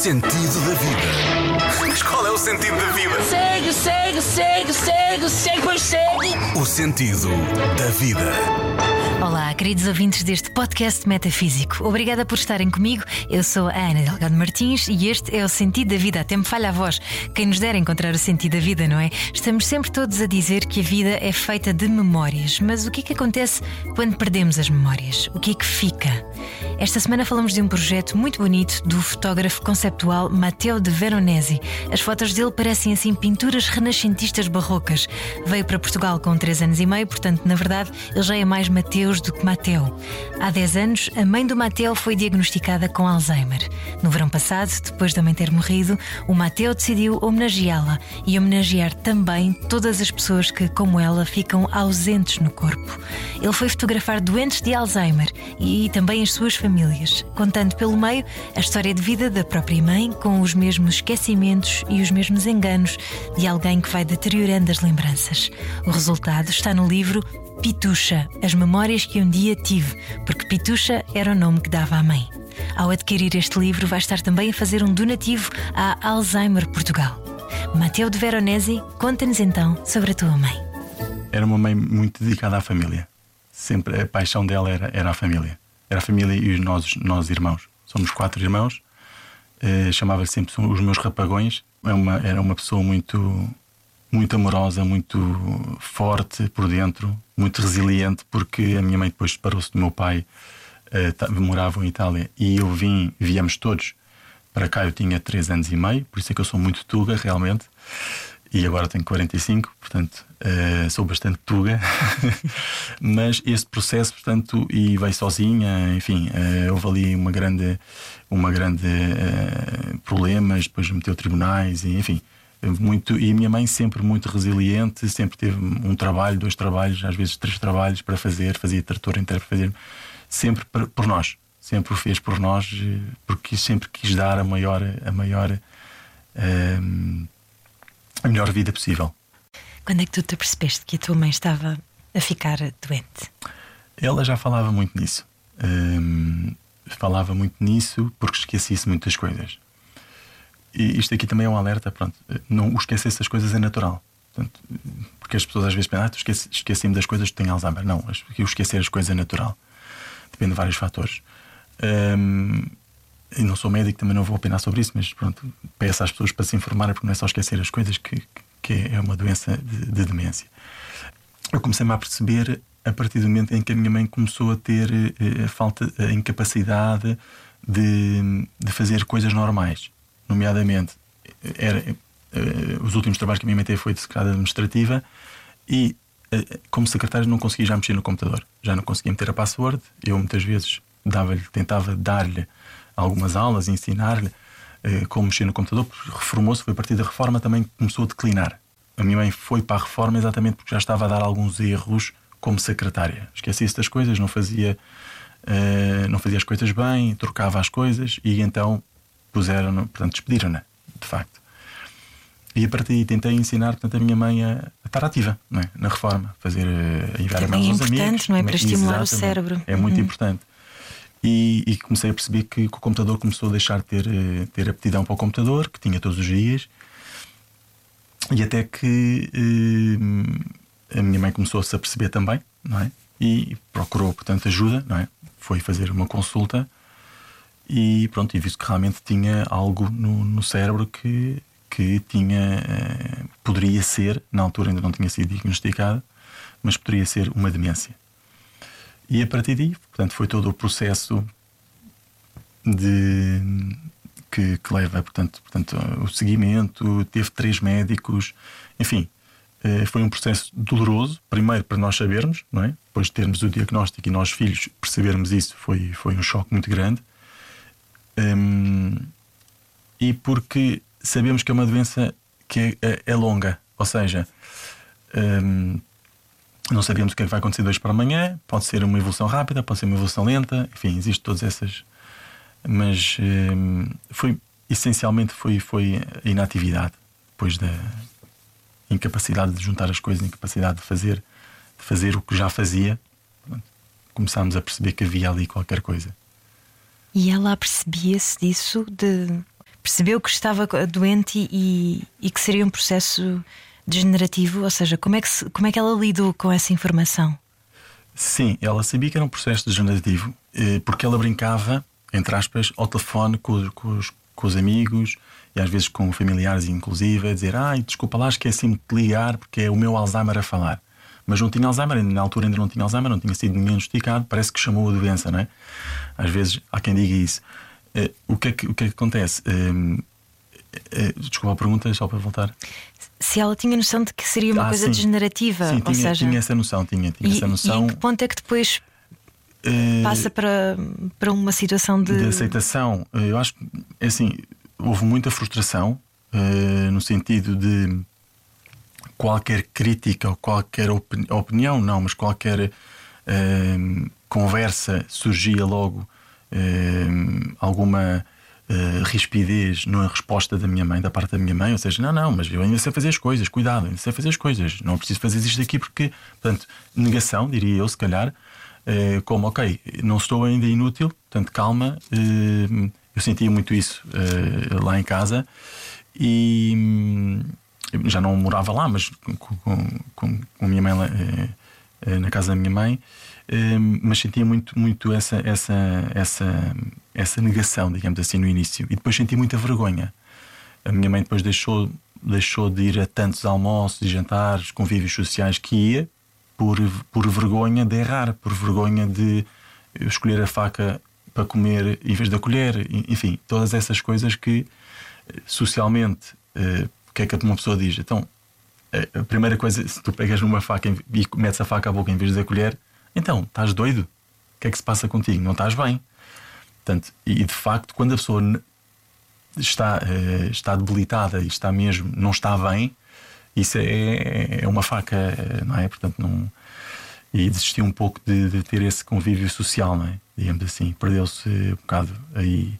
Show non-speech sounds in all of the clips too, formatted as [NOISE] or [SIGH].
sentido da vida. Mas qual é o sentido da vida? Segue, segue, segue, segue, segue, pois segue. O sentido da vida. Olá, queridos ouvintes deste podcast metafísico. Obrigada por estarem comigo. Eu sou a Ana Delgado Martins e este é o sentido da vida. Até me falha a voz. Quem nos dera encontrar o sentido da vida, não é? Estamos sempre todos a dizer que a vida é feita de memórias. Mas o que é que acontece quando perdemos as memórias? O que é que fica? Esta semana falamos de um projeto muito bonito do fotógrafo conceptual Matteo de Veronese. As fotos dele parecem assim pinturas renascentistas barrocas. Veio para Portugal com 3 anos e meio, portanto, na verdade, ele já é mais Mateus do que Mateo. Há 10 anos, a mãe do Mateo foi diagnosticada com Alzheimer. No verão passado, depois da mãe ter morrido, o Mateo decidiu homenageá-la e homenagear também todas as pessoas que, como ela, ficam ausentes no corpo. Ele foi fotografar doentes de Alzheimer e também as suas famílias contando pelo meio a história de vida da própria mãe, com os mesmos esquecimentos e os mesmos enganos de alguém que vai deteriorando as lembranças. O resultado está no livro Pitucha, as memórias que um dia tive, porque Pitucha era o nome que dava à mãe. Ao adquirir este livro, vai estar também a fazer um donativo à Alzheimer Portugal. Mateu de Veronese, conta-nos então sobre a tua mãe. Era uma mãe muito dedicada à família. Sempre a paixão dela era, era a família era a família e os nós, nós irmãos. Somos quatro irmãos. Uh, Chamava-lhe sempre os meus rapagões. Era é uma, era uma pessoa muito, muito amorosa, muito forte por dentro, muito resiliente, porque a minha mãe depois separou-se do meu pai, uh, morava em Itália, e eu vim, viemos todos para cá. Eu tinha três anos e meio, por isso é que eu sou muito tuga, realmente e agora tenho 45, portanto uh, sou bastante tuga. [LAUGHS] Mas este processo, portanto, e veio sozinha, enfim, uh, houve ali uma grande, uma grande uh, problemas, depois meteu tribunais, e, enfim. Muito, e a minha mãe sempre muito resiliente, sempre teve um trabalho, dois trabalhos, às vezes três trabalhos para fazer, fazia trator inteiro para fazer, sempre por, por nós, sempre o fez por nós, porque sempre quis dar a maior, a maior a melhor vida possível. Quando é que tu te percebeste que a tua mãe estava a ficar doente? Ela já falava muito nisso. Hum, falava muito nisso porque esquecia-se muitas coisas. E isto aqui também é um alerta, pronto. Não, o esquecer essas coisas é natural. Portanto, porque as pessoas às vezes pensam, ah, esqueci, esqueci-me das coisas, tenho Alzheimer. Não, o esquecer as coisas é natural. Depende de vários fatores. Hum, e não sou médico, também não vou opinar sobre isso, mas pronto, peço às pessoas para se informarem, porque não é só esquecer as coisas, que, que é uma doença de, de demência. Eu comecei-me a perceber a partir do momento em que a minha mãe começou a ter eh, a falta, a incapacidade de, de fazer coisas normais, nomeadamente era, eh, os últimos trabalhos que a minha mãe teve foi de secretária administrativa e eh, como secretária não conseguia já mexer no computador, já não conseguia meter a password. Eu muitas vezes dava-lhe, tentava dar-lhe algumas aulas, ensinar-lhe eh, como mexer no computador, reformou-se, foi a partir da reforma também começou a declinar. A minha mãe foi para a reforma exatamente porque já estava a dar alguns erros como secretária. Esquecia-se das coisas, não fazia, eh, não fazia as coisas bem, trocava as coisas e então puseram, portanto, despediram-na, de facto. E a partir daí tentei ensinar portanto, a minha mãe a, a estar ativa é? na reforma, fazer, eh, a enviar a é aos importante, amigos. não é? Para estimular o cérebro. É muito uhum. importante. E, e, comecei a perceber que, o computador começou a deixar de ter, eh, ter aptidão para o computador, que tinha todos os dias, e até que eh, a minha mãe começou a se aperceber também, não é? E procurou, portanto, ajuda, não é? Foi fazer uma consulta e pronto, e visto que realmente tinha algo no, no cérebro que, que tinha, eh, poderia ser, na altura ainda não tinha sido diagnosticado, mas poderia ser uma demência. E a partir daí, portanto, foi todo o processo de que, que, leva, portanto, portanto, o seguimento, teve três médicos, enfim, eh, foi um processo doloroso, primeiro para nós sabermos, não é? Depois de termos o diagnóstico e nós filhos percebermos isso, foi, foi um choque muito grande. Um, e porque sabemos que é uma doença que é, é, é longa, ou seja, um, não sabemos o que é que vai acontecer de hoje para amanhã. Pode ser uma evolução rápida, pode ser uma evolução lenta. Enfim, existem todas essas. Mas hum, foi essencialmente foi, foi a inatividade, depois da incapacidade de juntar as coisas, incapacidade de fazer, de fazer o que já fazia. Começámos a perceber que havia ali qualquer coisa. E ela percebia-se disso de percebeu que estava doente e, e, que seria um processo degenerativo? Ou seja, como é, que se, como é que ela lidou com essa informação? Sim, ela sabia que era um processo degenerativo eh, porque ela brincava, entre aspas, ao telefone com, com, os, com os amigos e às vezes com familiares, inclusive, a dizer: Ai, desculpa lá, esqueci-me de ligar porque é o meu Alzheimer a falar. Mas não tinha Alzheimer, na altura ainda não tinha Alzheimer, não tinha sido diagnosticado, parece que chamou a doença, não é? Às vezes há quem diga isso. Uh, o, que é que, o que é que acontece? Uh, desculpa a pergunta, só para voltar. Se ela tinha noção de que seria uma ah, coisa sim. degenerativa, sim, ou tinha, seja, tinha essa noção, tinha, tinha e, essa noção. E em que ponto é que depois passa para, para uma situação de... de aceitação? Eu acho que é assim, houve muita frustração no sentido de qualquer crítica ou qualquer opinião, não, mas qualquer uh, conversa surgia logo uh, alguma uh, rispidez na resposta da minha mãe, da parte da minha mãe, ou seja, não, não, mas eu ainda sei fazer as coisas, cuidado, ainda sei fazer as coisas, não preciso fazer isto aqui porque, portanto, negação, diria eu, se calhar, eh, como, ok, não estou ainda inútil, portanto, calma, eu sentia muito isso lá em casa e já não morava lá, mas com, com, com a minha mãe na casa da minha mãe, mas sentia muito, muito essa, essa, essa, essa negação, digamos assim, no início. E depois senti muita vergonha. A minha mãe depois deixou, deixou de ir a tantos almoços e jantares, convívios sociais que ia, por, por vergonha de errar, por vergonha de escolher a faca para comer em vez da colher, enfim, todas essas coisas que socialmente o que é que uma pessoa diz? Então, a primeira coisa, se tu pegas numa faca e metes a faca à boca em vez da colher, então, estás doido? O que é que se passa contigo? Não estás bem. Portanto, e de facto, quando a pessoa está, eh, está debilitada e está mesmo, não está bem, isso é, é uma faca, não é? Portanto, não. E desistiu um pouco de, de ter esse convívio social, não é? Digamos assim. Perdeu-se um bocado aí.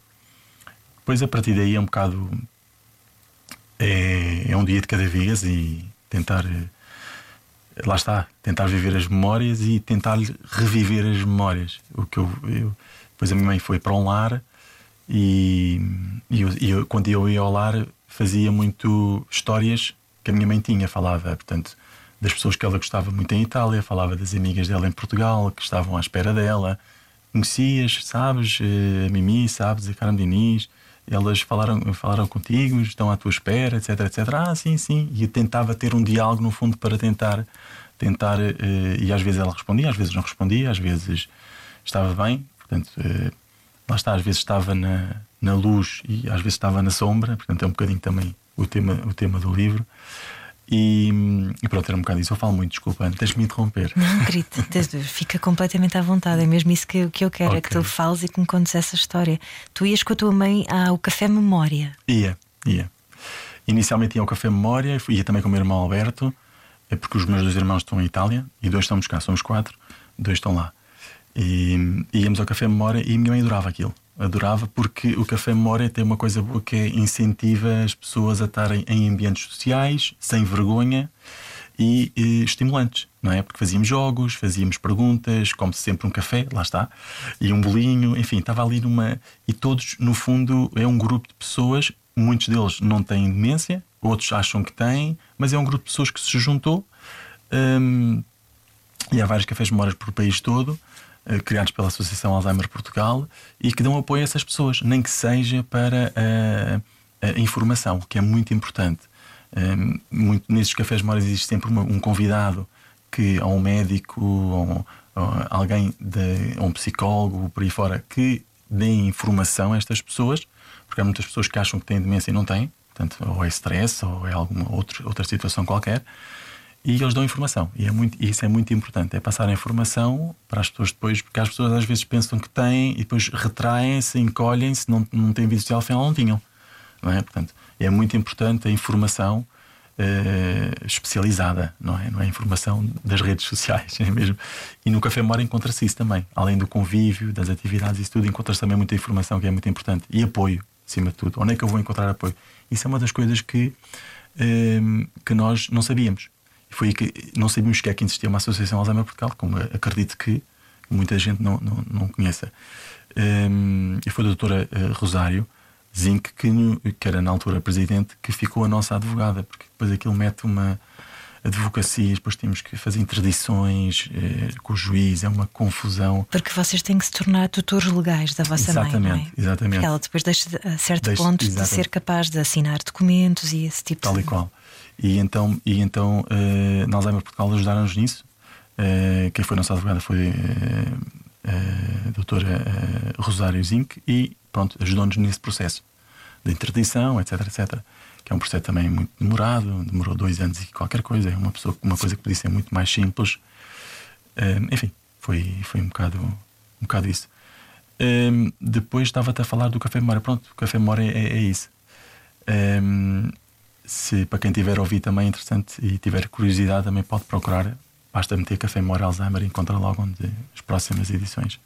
Depois, a partir daí, é um bocado é, é um dia de cada vez e tentar. Eh, lá está, tentar viver as memórias e tentar reviver as memórias. O que eu, eu depois a minha mãe foi para um lar e, e, eu, e eu, quando eu ia ao lar fazia muito histórias que a minha mãe tinha, falava, portanto, das pessoas que ela gostava muito em Itália, falava das amigas dela em Portugal que estavam à espera dela. Conhecias, sabes, eh, a Mimi, sabes, a Carmen Diniz, elas falaram, falaram contigo, estão à tua espera, etc, etc. Ah, sim, sim. E tentava ter um diálogo no fundo para tentar, tentar uh, e às vezes ela respondia, às vezes não respondia, às vezes estava bem. Portanto, uh, lá está, às vezes estava na, na luz e às vezes estava na sombra. Portanto, é um bocadinho também o tema, o tema do livro. E, e, pronto, era um bocado isso. Eu falo muito, desculpa, [LAUGHS] tens de me interromper. Não, querido, fica completamente à vontade. É mesmo isso que, que eu quero: okay. é que tu fales e que me contes essa história. Tu ias com a tua mãe ao Café Memória? Ia, ia. Inicialmente ia ao Café Memória, ia também com o meu irmão Alberto, é porque os meus dois irmãos estão em Itália e dois estamos cá, somos quatro, dois estão lá. E íamos ao Café Memória e minha mãe adorava aquilo adorava, porque o Café Memória tem uma coisa boa que é incentiva as pessoas a estarem em ambientes sociais, sem vergonha e, e estimulantes, não é? Porque fazíamos jogos, fazíamos perguntas, como sempre um café, lá está, e um bolinho, enfim, estava ali numa. E todos, no fundo, é um grupo de pessoas, muitos deles não têm demência, outros acham que têm, mas é um grupo de pessoas que se juntou. Hum, e há vários cafés memórias por país todo criados pela Associação Alzheimer Portugal e que dão apoio a essas pessoas, nem que seja para a, a informação, que é muito importante. Um, ehm, muito, nesses cafés memórias existe sempre uma, um convidado que ou um médico ou, ou alguém de, ou um psicólogo por aí fora que dê informação a estas pessoas, porque há muitas pessoas que acham que têm demência e não têm, portanto, ou é stress ou é alguma outra, outra situação qualquer e eles dão informação. E é muito, isso é muito importante. É passar a informação para as pessoas depois, porque as pessoas às vezes pensam que têm e depois retraem-se, encolhem-se, não, não têm vida social, afinal não tinham. Não é? Portanto, é muito importante a informação uh, especializada, não é? Não é a informação das redes sociais, [LAUGHS] é mesmo. E no Café Mora encontra-se isso também. Além do convívio, das atividades, isso tudo, encontra-se também muita informação que é muito importante. E apoio, acima de tudo. Onde é que eu vou encontrar apoio? Isso é uma das coisas que, uh, que nós não sabíamos e foi aí que não sabíamos sequer que existia uma associação Alzheimer Portugal, como acredito que muita gente não, não, não conheça. Um, e foi a doutora uh, Rosário Zinc, que, que era na altura presidente, que ficou a nossa advogada, porque depois aquilo mete uma advocacia, depois temos que fazer interdições eh, com o juiz, é uma confusão. Porque vocês têm que se tornar tutores legais da vossa exatamente, mãe, não é? Exatamente, Porque ela depois deixa a certo Deixa- ponto de exatamente. ser capaz de assinar documentos e esse tipo tal de e qual. E então, e então eh, na Alzheimer Portugal ajudaram-nos nisso. Eh, quem foi nossa advogada foi eh, a doutora Rosário Zinc e pronto, ajudou-nos nesse processo de interdição, etc, etc. Que é um processo também muito demorado, demorou dois anos e qualquer coisa. É uma, pessoa, uma coisa que podia ser muito mais simples. Enfim, foi, foi um, bocado, um bocado isso. Eh, depois estava-te a falar do Café Memória. Pronto, o Café Memória é, é isso. Ehm, se para quem tiver a ouvir também é interessante e tiver curiosidade, também pode procurar. Basta meter Café Memória Alzheimer e encontra logo onde as próximas edições.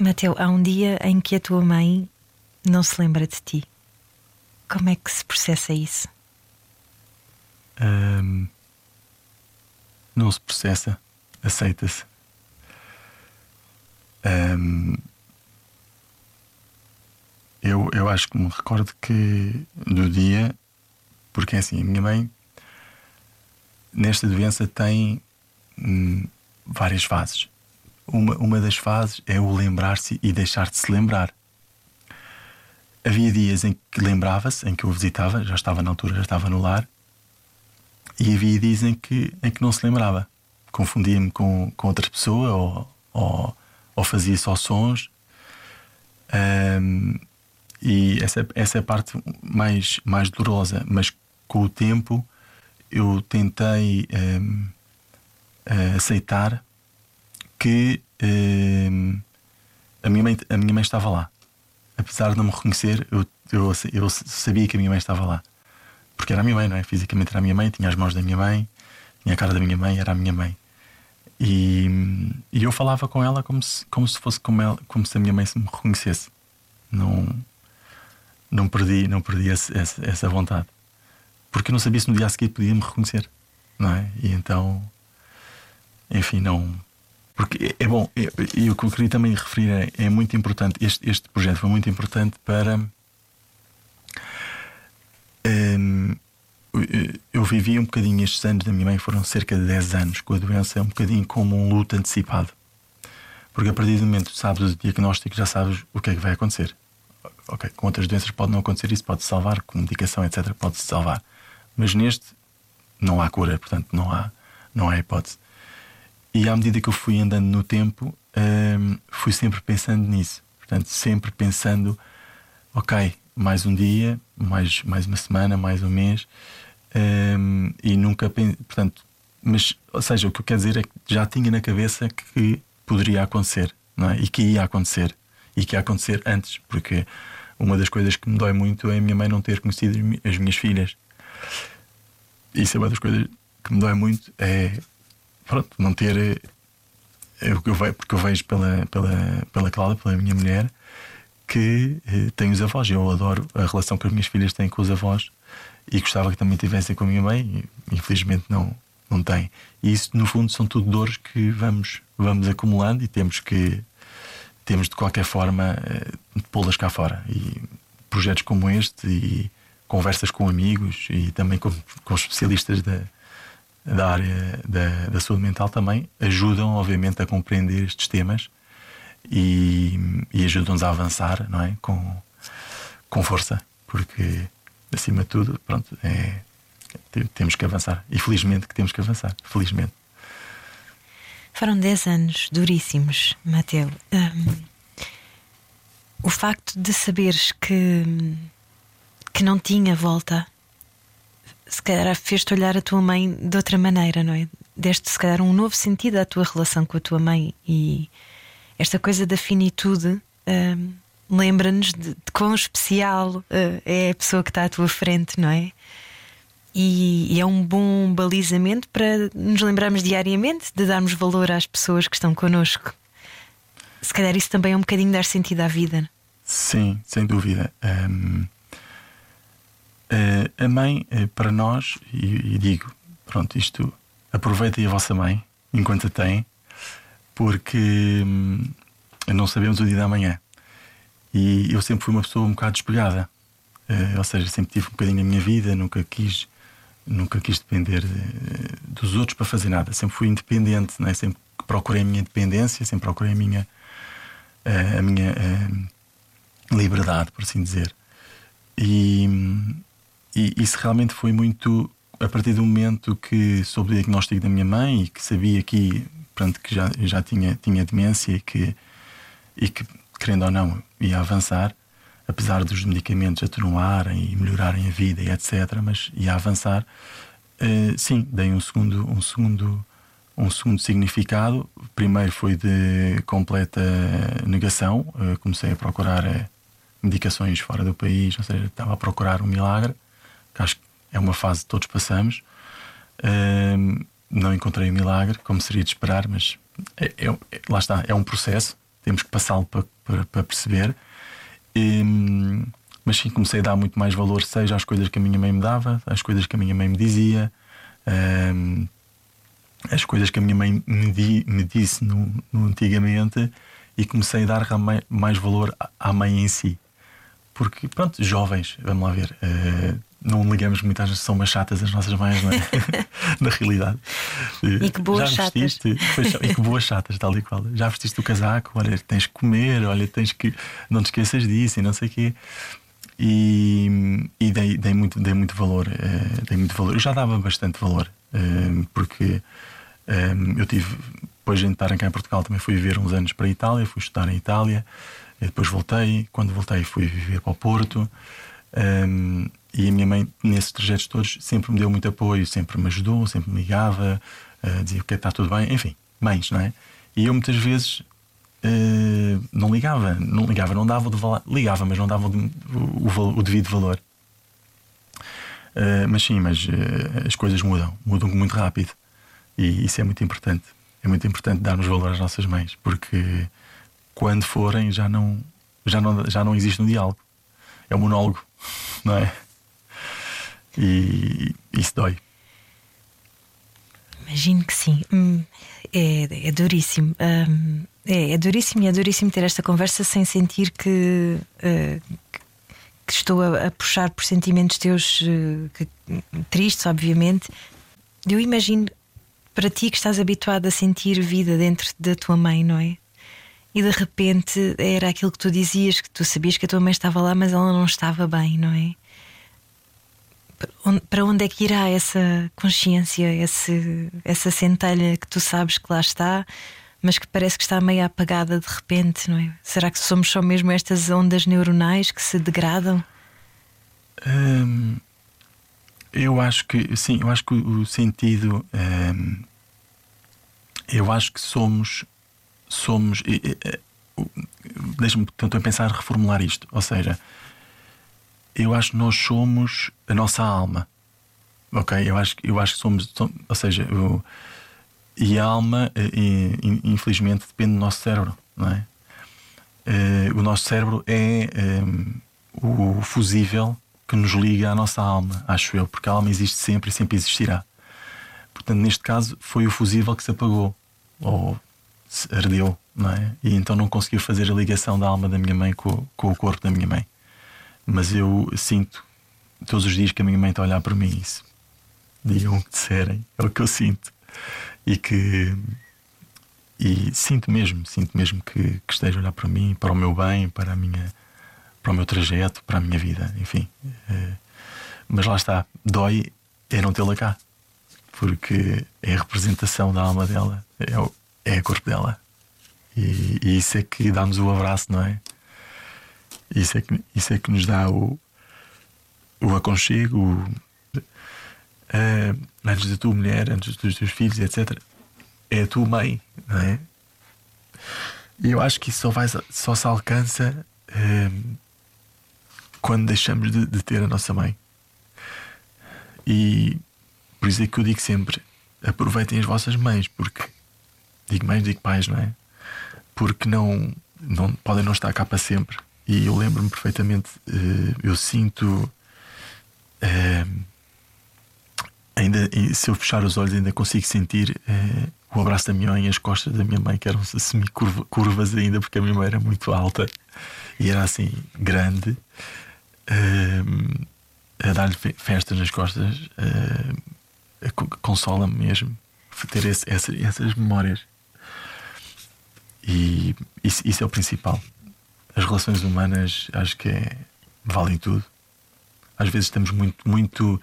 Mateu, há um dia em que a tua mãe não se lembra de ti. Como é que se processa isso? Ehm, não se processa, aceita-se. Ehm, eu, eu acho que me recordo que do dia, porque é assim, a minha mãe nesta doença tem hum, várias fases. Uma, uma das fases é o lembrar-se e deixar de se lembrar. Havia dias em que lembrava-se, em que eu visitava, já estava na altura, já estava no lar, e havia dias em que, em que não se lembrava. Confundia-me com, com outra pessoa ou, ou, ou fazia só sons. Ahm, e essa, essa é a parte mais, mais dolorosa. Mas com o tempo eu tentei ahm, ah, aceitar que ahm, a, minha mãe, a minha mãe estava lá. Apesar de não me reconhecer, eu, eu, eu sabia que a minha mãe estava lá. Porque era a minha mãe, não é? Fisicamente era a minha mãe, tinha as mãos da minha mãe, tinha a cara da minha mãe, era a minha mãe. E, e eu falava com ela como se, como se fosse como, ela, como se a minha mãe se me reconhecesse. Não, não perdi, não perdi essa, essa vontade. Porque eu não sabia se no dia a seguir podia me reconhecer, não é? E então, enfim, não. Porque é, é bom, e o que eu queria também referir é, é muito importante. Este, este projeto foi muito importante para. Hum, eu vivi um bocadinho estes anos da minha mãe, foram cerca de 10 anos com a doença, um bocadinho como um luto antecipado. Porque a partir do momento que sabes o diagnóstico, já sabes o que é que vai acontecer. Ok, com outras doenças pode não acontecer isso, pode-se salvar, com medicação, etc., pode-se salvar. Mas neste não há cura, portanto não há, não há hipótese. E à medida que eu fui andando no tempo, hum, fui sempre pensando nisso. Portanto, sempre pensando, ok, mais um dia, mais, mais uma semana, mais um mês, hum, e nunca portanto, mas, ou seja, o que eu quero dizer é que já tinha na cabeça que poderia acontecer, não é? E que ia acontecer, e que ia acontecer antes, porque uma das coisas que me dói muito é a minha mãe não ter conhecido as minhas filhas. Isso é uma das coisas que me dói muito, é pronto, não ter eh, é o que eu vejo, porque eu vejo pela, pela, pela Cláudia, pela minha mulher, que eh, tem os avós. Eu adoro a relação que as minhas filhas têm com os avós e gostava que também tivessem com a minha mãe, e infelizmente não, não tem. E isso, no fundo, são tudo dores que vamos, vamos acumulando e temos que, temos de qualquer forma, eh, pô-las cá fora. E projetos como este e conversas com amigos e também com, com especialistas da, da área da, da saúde mental também ajudam, obviamente, a compreender estes temas e, e ajudam-nos a avançar, não é? Com, com força, porque acima de tudo, pronto, é, te- temos que avançar. E felizmente que temos que avançar. Felizmente. Foram 10 anos duríssimos, Mateu. Hum, o facto de saberes que, que não tinha volta, se calhar fez-te olhar a tua mãe de outra maneira, não é? Deste se calhar um novo sentido à tua relação com a tua mãe e esta coisa da finitude. hum, Lembra-nos de, de quão especial eh, é a pessoa que está à tua frente, não é? E, e é um bom balizamento para nos lembrarmos diariamente de darmos valor às pessoas que estão connosco. Se calhar isso também é um bocadinho dar sentido à vida. Sim, sem dúvida. Eh, a mãe, eh, para nós, e, e digo, pronto, isto aproveitem a vossa mãe enquanto a têm, porque hum, não sabemos o dia da manhã. E eu sempre fui uma pessoa um bocado despegada. Uh, ou seja, sempre tive um bocadinho a minha vida, nunca quis, nunca quis depender de, dos outros para fazer nada. Sempre fui independente, né? sempre procurei a minha independência, sempre procurei a minha, a minha liberdade, por assim dizer. E, e isso realmente foi muito a partir do momento que soube o diagnóstico da minha mãe e que sabia que, pronto, que já, já tinha, tinha demência e que, e que, querendo ou não, ia avançar apesar dos medicamentos atenuarem e melhorarem a vida e etc., mas ia avançar, uh, sim, dei um segundo, um segundo, um segundo significado. Primeiro foi de completa negação, uh, comecei a procurar uh, medicações fora do país, ou seja, estava a procurar um milagre, que acho que é uma fase que todos passamos. não encontrei o um milagre, como seria de esperar, mas é, é, lá está, é um processo, temos que passá-lo para, para, para perceber. E, mas sim, comecei a dar muito mais valor, seja às coisas que a minha mãe me dava, às coisas que a minha mãe me dizia, um, as coisas que a minha mãe me, di, me disse no, no, antigamente, e comecei a dar mais valor à mãe em si. Porque, pronto, jovens, vamos lá ver, uh, não ligamos muito às são umas chatas as nossas mães, não é? [LAUGHS] Na realidade. E que boas Já vestiste, chatas. e que boas chatas, tal e qual. Já vestiste o casaco, olha, tens que comer, olha, tens que. Não te esqueças disso e não sei o quê. E, e dei, dei, muito, dei muito valor. Uh, dei muito valor. Eu já dava bastante valor, uh, porque uh, eu tive. Depois de estar cá em Portugal, também fui viver uns anos para a Itália, fui estudar em Itália, depois voltei. Quando voltei, fui viver para o Porto. Um, e a minha mãe, nesses trajetos todos, sempre me deu muito apoio, sempre me ajudou, sempre me ligava, uh, dizia que está tudo bem, enfim, mães, não é? E eu muitas vezes uh, não ligava, não ligava, não dava o ligava, mas não dava o, o, o devido valor. Uh, mas sim, mas as coisas mudam, mudam muito rápido. E isso é muito importante. É muito importante darmos valor às nossas mães, porque quando forem já não, já não, já não existe um diálogo. É um monólogo, [LAUGHS] não é? E isso dói. Imagino que sim. Hum, é, é duríssimo. Hum, é, é, duríssimo e é duríssimo ter esta conversa sem sentir que, uh, que estou a, a, puxar por sentimentos teus uh, que, tristes, obviamente. Eu imagino para ti que estás habituado a sentir vida dentro da tua mãe, não é? E de repente era aquilo que tu dizias, que tu sabias que a tua mãe estava lá, mas ela não estava bem, não é? Para onde é que irá essa consciência, esse, essa centelha que tu sabes que lá está, mas que parece que está meio apagada de repente, não é? Será que somos só mesmo estas ondas neuronais que se degradam? Hum, eu acho que sim, eu acho que o sentido hum, eu acho que somos somos deixa-me tentar pensar reformular isto, ou seja, eu acho que nós somos a nossa alma. Ok? Eu acho, eu acho que somos. Ou seja, eu, e a alma, eh, infelizmente, depende do nosso cérebro, não é? Eh, o nosso cérebro é eh, o fusível que nos liga à nossa alma, acho eu, porque a alma existe sempre e sempre existirá. Portanto, neste caso, foi o fusível que se apagou ou se ardeu, não é? E então não conseguiu fazer a ligação da alma da minha mãe com, com o corpo da minha mãe. Mas eu sinto todos os dias que a minha mãe está a olhar para mim isso. Digam o que disserem, é o que eu sinto. E que. E sinto mesmo, sinto mesmo que, que esteja a olhar para mim, para o meu bem, para, a minha, para o meu trajeto, para a minha vida, enfim. É, mas lá está, dói é não tê-la cá, porque é a representação da alma dela, é, o, é a corpo dela. E, e isso é que dá-nos o abraço, não é? Isso é que, isso é que nos dá o, o aconchego, o, uh, antes da tua mulher, antes dos teus filhos, etc. É a tua mãe, não é? E eu acho que isso só, vai, só se alcança uh, quando deixamos de, de, ter a nossa mãe. E por isso é que eu digo sempre: aproveitem as vossas mães, porque digo mães, digo pais, não é? Porque não, não podem não estar cá para sempre. E eu lembro-me perfeitamente, uh, eu sinto. Uh, ainda, se eu fechar os olhos, ainda consigo sentir uh, o abraço da minha mãe e as costas da minha mãe, que eram semi-curvas ainda, porque a minha mãe era muito alta. e era assim, grande, uh, a dar-lhe festas nas costas, uh, consola-me mesmo ter esse, essa, essas memórias. E isso, isso, é o principal. As relações humanas acho que é, valem tudo. Às vezes estamos muito, muito,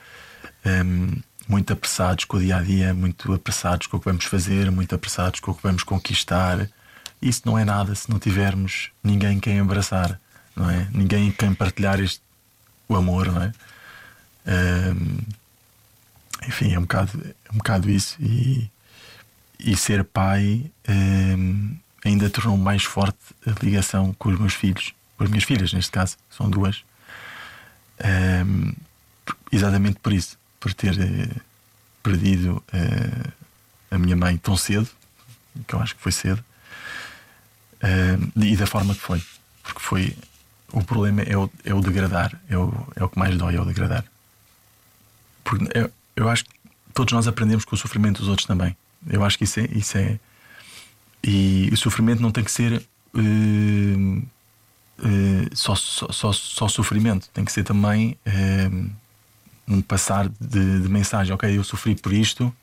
um, muito apressados com o dia a dia, muito apressados com o que vamos fazer, muito apressados com o que vamos conquistar. Isso não é nada se não tivermos ninguém quem abraçar, não é? Ninguém quem partilhar este, o amor, não é? Um, enfim, é um bocado, é um bocado isso. E, e ser pai um, ainda tornou mais forte a ligação com os meus filhos, com as minhas filhas, neste caso, são duas. Um, exatamente por isso, por ter uh, perdido uh, a minha mãe tão cedo, que eu acho que foi cedo, uh, e da forma que foi. Porque foi. O problema é o, é o degradar, é o, é o que mais dói, é o degradar. Porque eu, eu acho que todos nós aprendemos com o sofrimento dos outros também. Eu acho que isso é. Isso é e o sofrimento não tem que ser. Uh, uh, só, só, só, só, sofrimento, tem que ser também uh, um passar de, de, mensagem. Ok, eu sofri por isto,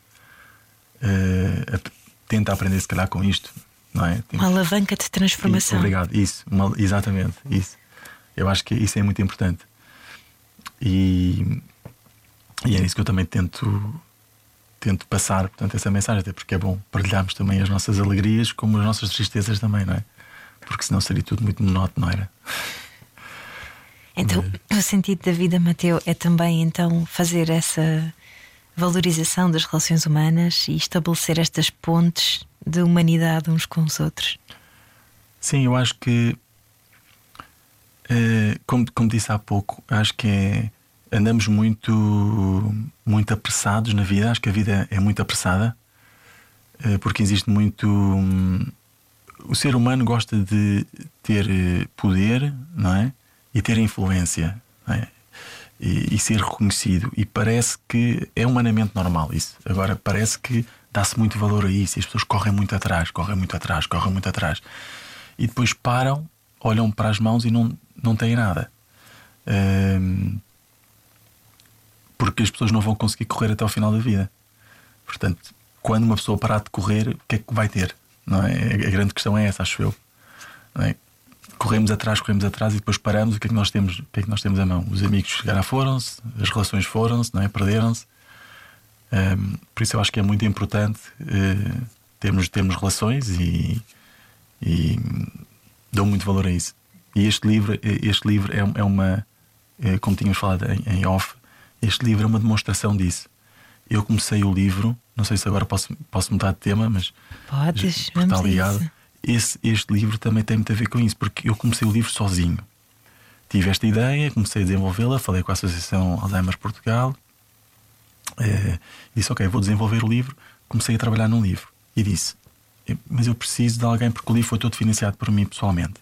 tenta aprender se calhar com isto, não é? Uma alavanca de transformação. obrigado, isso, uma, exatamente, isso. Eu acho que isso é muito importante. E, e é isso que eu também tento tento passar portanto, essa mensagem, até porque é bom partilharmos também as nossas alegrias como as nossas tristezas também, não é? Porque senão seria tudo muito monótono, não era? Então, o sentido da vida, Mateu, é também então fazer essa valorização das relações humanas e estabelecer estas pontes de humanidade uns com os outros. Sim, eu acho que, eh, como, como disse há pouco, acho que é andamos muito, muito apressados na vida. Acho que a vida é muito apressada, eh, porque existe muito. Hum, o ser humano gosta de ter eh, poder, não é? E ter influência, é? e, e, ser reconhecido. E parece que é humanamente normal isso. Agora, parece que dá-se muito valor a isso e as pessoas correm muito atrás, correm muito atrás, correm muito atrás. E depois param, olham para as mãos e não, não têm nada. Hum, porque as pessoas não vão conseguir correr até ao final da vida. Portanto, quando uma pessoa parar de correr, o que é que vai ter? Não é? A grande questão é essa, acho eu. É? Corremos atrás, corremos atrás e depois paramos. O que é que nós temos? O que é que nós temos à mão? Os amigos chegaram foram-se, as relações foram-se, não é? Perderam-se. Um, por isso eu acho que é muito importante uh, termos, termos relações e, e dou muito valor a isso. E este livro, este livro é, é uma, é, como tínhamos falado em, em off, este livro é uma demonstração disso. Eu comecei o livro, não sei se agora posso, posso mudar de tema, mas. Podes, vamos está ligado. Esse, este livro também tem muito a ver com isso, porque eu comecei o livro sozinho. Tive esta ideia, comecei a desenvolvê-la, falei com a Associação Alzheimer Portugal, é, disse: Ok, vou desenvolver o livro. Comecei a trabalhar num livro e disse: Mas eu preciso de alguém, porque o livro foi todo financiado por mim pessoalmente.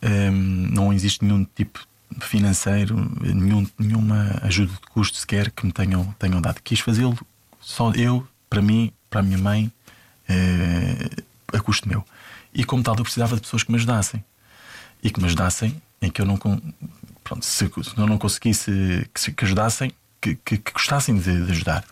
É, não existe nenhum tipo financeiro, nenhum, nenhuma ajuda de custo sequer que me tenham, tenham dado. Quis fazê-lo só eu, para mim, para a minha mãe, eh, a custo meu. E como tal, eu precisava de pessoas que me ajudassem. E que me ajudassem em que eu não. Pronto, se, eu não conseguisse que, que ajudassem, que, que, que gostassem de, de, ajudar.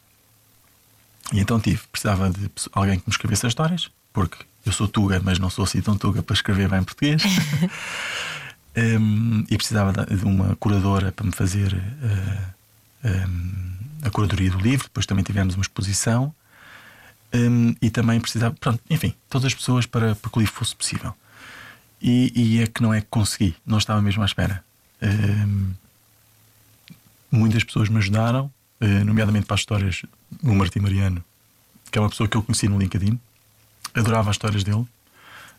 E então tive, precisava de alguém que me escrevesse as histórias, porque eu sou tuga, mas não sou assim tão tuga para escrever bem português. [LAUGHS] Um, e precisava de uma curadora para me fazer uh, eh, um, a curadoria do livro. Depois também tivemos uma exposição. Um, e também precisava, pronto, enfim, todas as pessoas para, para que o livro fosse possível. E, e, é que não é que consegui, não estava mesmo à espera. muitas pessoas me ajudaram, uh, nomeadamente para as histórias do Martim Mariano, que é uma pessoa que eu conheci no LinkedIn, adorava as histórias dele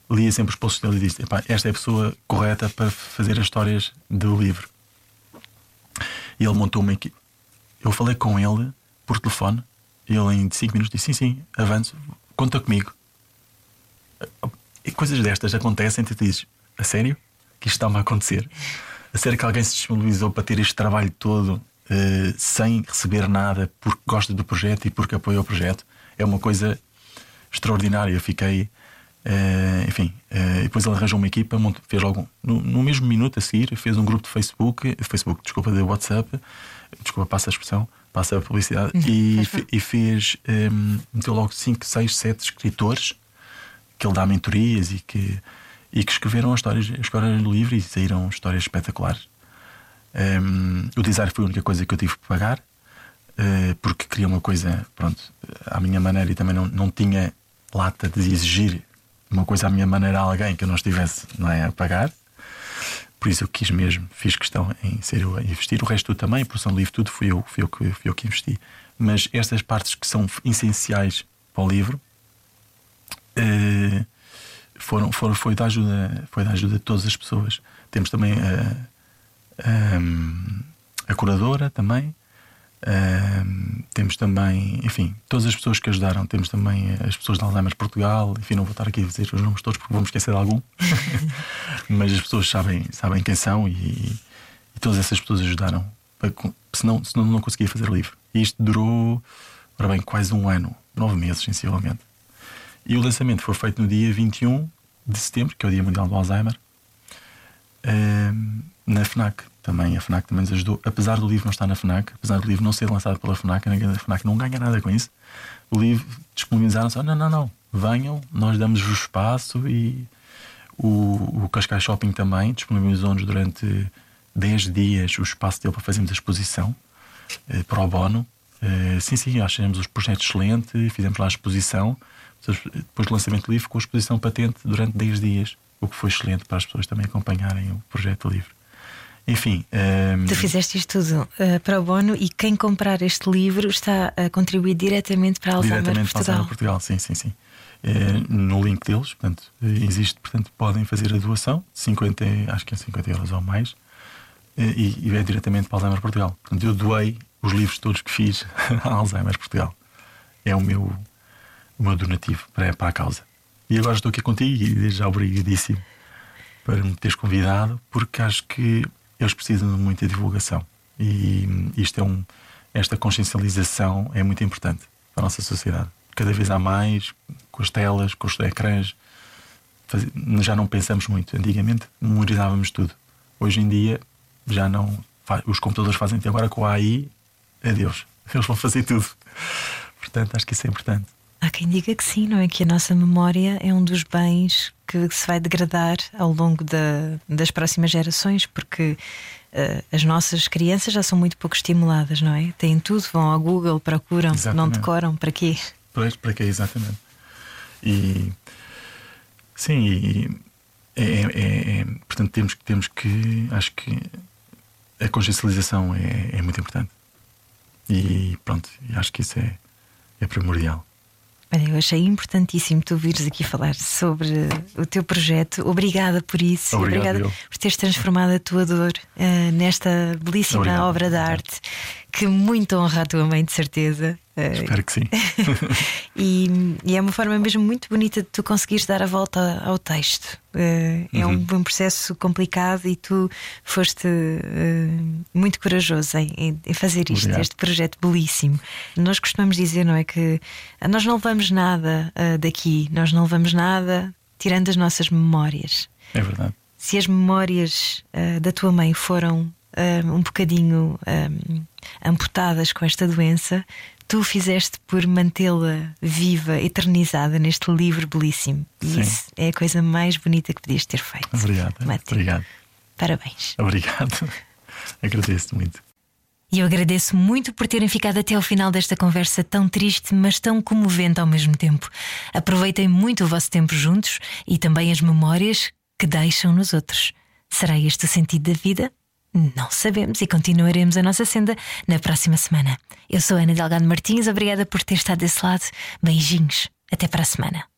lia sempre os posts dele e disse: Esta é a pessoa correta para fazer as histórias do livro. E ele montou uma equipe. Eu falei com ele por telefone ele, em 5 minutos, disse: Sim, sim, avanço, conta comigo. E coisas destas acontecem tu dizes: A sério? Que isto está-me a acontecer? A sério que alguém se disponibilizou para ter este trabalho todo uh, sem receber nada porque gosta do projeto e porque apoia o projeto? É uma coisa extraordinária. Eu fiquei Uh, enfim, uh, depois ele arranjou uma equipa, fez logo no, no, mesmo minuto a seguir, fez um grupo de Facebook, Facebook, desculpa, de WhatsApp, desculpa, passa a expressão, passa a publicidade, [LAUGHS] e, e, fez, um, ehm, meteu logo 5, 6, 7 escritores que ele dá mentorias e que, e que escreveram as histórias, as histórias do livro e saíram histórias espetaculares. Um, ehm, o design foi a única coisa que eu tive que pagar, uh, porque queria uma coisa, pronto, à minha maneira e também não, não tinha lata de exigir uma coisa à minha maneira a alguém que eu não estivesse não é, a pagar. Por isso eu quis mesmo, fiz questão em ser eu a investir. O resto tudo também, produção do livro, tudo fui eu, fui eu, que, fui eu que investi. Mas estas partes que são essenciais para o livro uh, foram, foram, foi, da ajuda, foi da ajuda de todas as pessoas. Temos também a, a, a curadora também, Uh, temos também, enfim, todas as pessoas que ajudaram. Temos também as pessoas da Alzheimer Portugal. Enfim, não vou estar aqui a dizer os nomes todos porque vou me esquecer de algum. [LAUGHS] Mas as pessoas sabem, sabem quem são e, e todas essas pessoas ajudaram. Senão, senão não conseguia fazer o livro. E isto durou, ora bem, quase um ano, nove meses, sensivelmente. E o lançamento foi feito no dia 21 de setembro, que é o Dia Mundial do Alzheimer, uh, na FNAC também a FNAC também nos ajudou, apesar do livro não estar na FNAC, apesar do livro não ser lançado pela FNAC, a FNAC não ganha nada com isso. O livro disponibilizaram só: não, não, não, venham, nós damos o espaço e o, o Cascais Shopping também disponibilizou-nos durante 10 dias o espaço dele para fazermos a exposição eh, para o Bono. Eh, sim, sim, achamos os projetos excelentes, fizemos lá a exposição. Depois do lançamento do livro, com a exposição patente durante 10 dias, o que foi excelente para as pessoas também acompanharem o projeto do livro. Enfim. Um... Ehm, tu fizeste isto tudo uh, para o Bono e quem comprar este livro está a contribuir diretamente para a Alzheimer diretamente Portugal. Para a Alzheimer Portugal, sim, sim, sim. Uh, no link deles, portanto, existe, portanto, podem fazer a doação, 50, acho que é 50 euros ou mais, uh, e, e é diretamente para a Alzheimer Portugal. Portanto, eu doei os livros todos que fiz [LAUGHS] a Alzheimer Portugal. É o meu, o meu donativo para, para a causa. E agora estou aqui contigo e já obrigadíssimo para me teres convidado, porque acho que eles precisam de muita divulgação. E isto é um, esta consciencialização é muito importante para a nossa sociedade. Cada vez há mais, com as telas, com os ecrãs. Já não pensamos muito. Antigamente memorizávamos tudo. Hoje em dia já não. Os computadores fazem agora com a AI, adeus. Eles vão fazer tudo. Portanto, acho que isso é importante. Há quem diga que sim, não é? Que a nossa memória é um dos bens que se vai degradar ao longo da, das próximas gerações, porque uh, as nossas crianças já são muito pouco estimuladas, não é? Têm tudo, vão ao Google, procuram, exatamente. não decoram, para quê? Para, para quê, exatamente. E sim, e, é, é, é, portanto temos, temos que, acho que a consciencialização é, é muito importante. E pronto, acho que isso é, é primordial. Olha, eu achei importantíssimo tu vires aqui falar sobre o teu projeto. Obrigada por isso. Obrigado, Obrigada eu. por teres transformado a tua dor uh, nesta belíssima Obrigado. obra de arte que muito honra a tua mãe, de certeza. Espero que sim. [LAUGHS] e, e, é uma forma mesmo muito bonita de tu conseguires dar a volta ao texto. Uh, é uhum. um, um, processo complicado e tu foste uh, muito corajoso em, em fazer isto, Obrigado. este projeto belíssimo. Nós costumamos dizer, não é? Que nós não levamos nada uh, daqui, nós não levamos nada tirando as nossas memórias. É verdade. Se as memórias da tua mãe foram um bocadinho um, amputadas com esta doença, tu fizeste por mantê-la viva, eternizada neste livro belíssimo. E isso é a coisa mais bonita que podias ter feito. Obrigado. Obrigado. Parabéns. Obrigado. [LAUGHS] Agradeço muito. E eu agradeço muito por terem ficado até ao final desta conversa tão triste, mas tão comovente ao mesmo tempo. Aproveitem muito o vosso tempo juntos e também as memórias que deixam nos outros. Será este o sentido da vida? Não sabemos e continuaremos a nossa senda na próxima semana. Eu sou Ana Delgado Martins, obrigada por ter estado desse lado. Beijinhos. Até para a semana.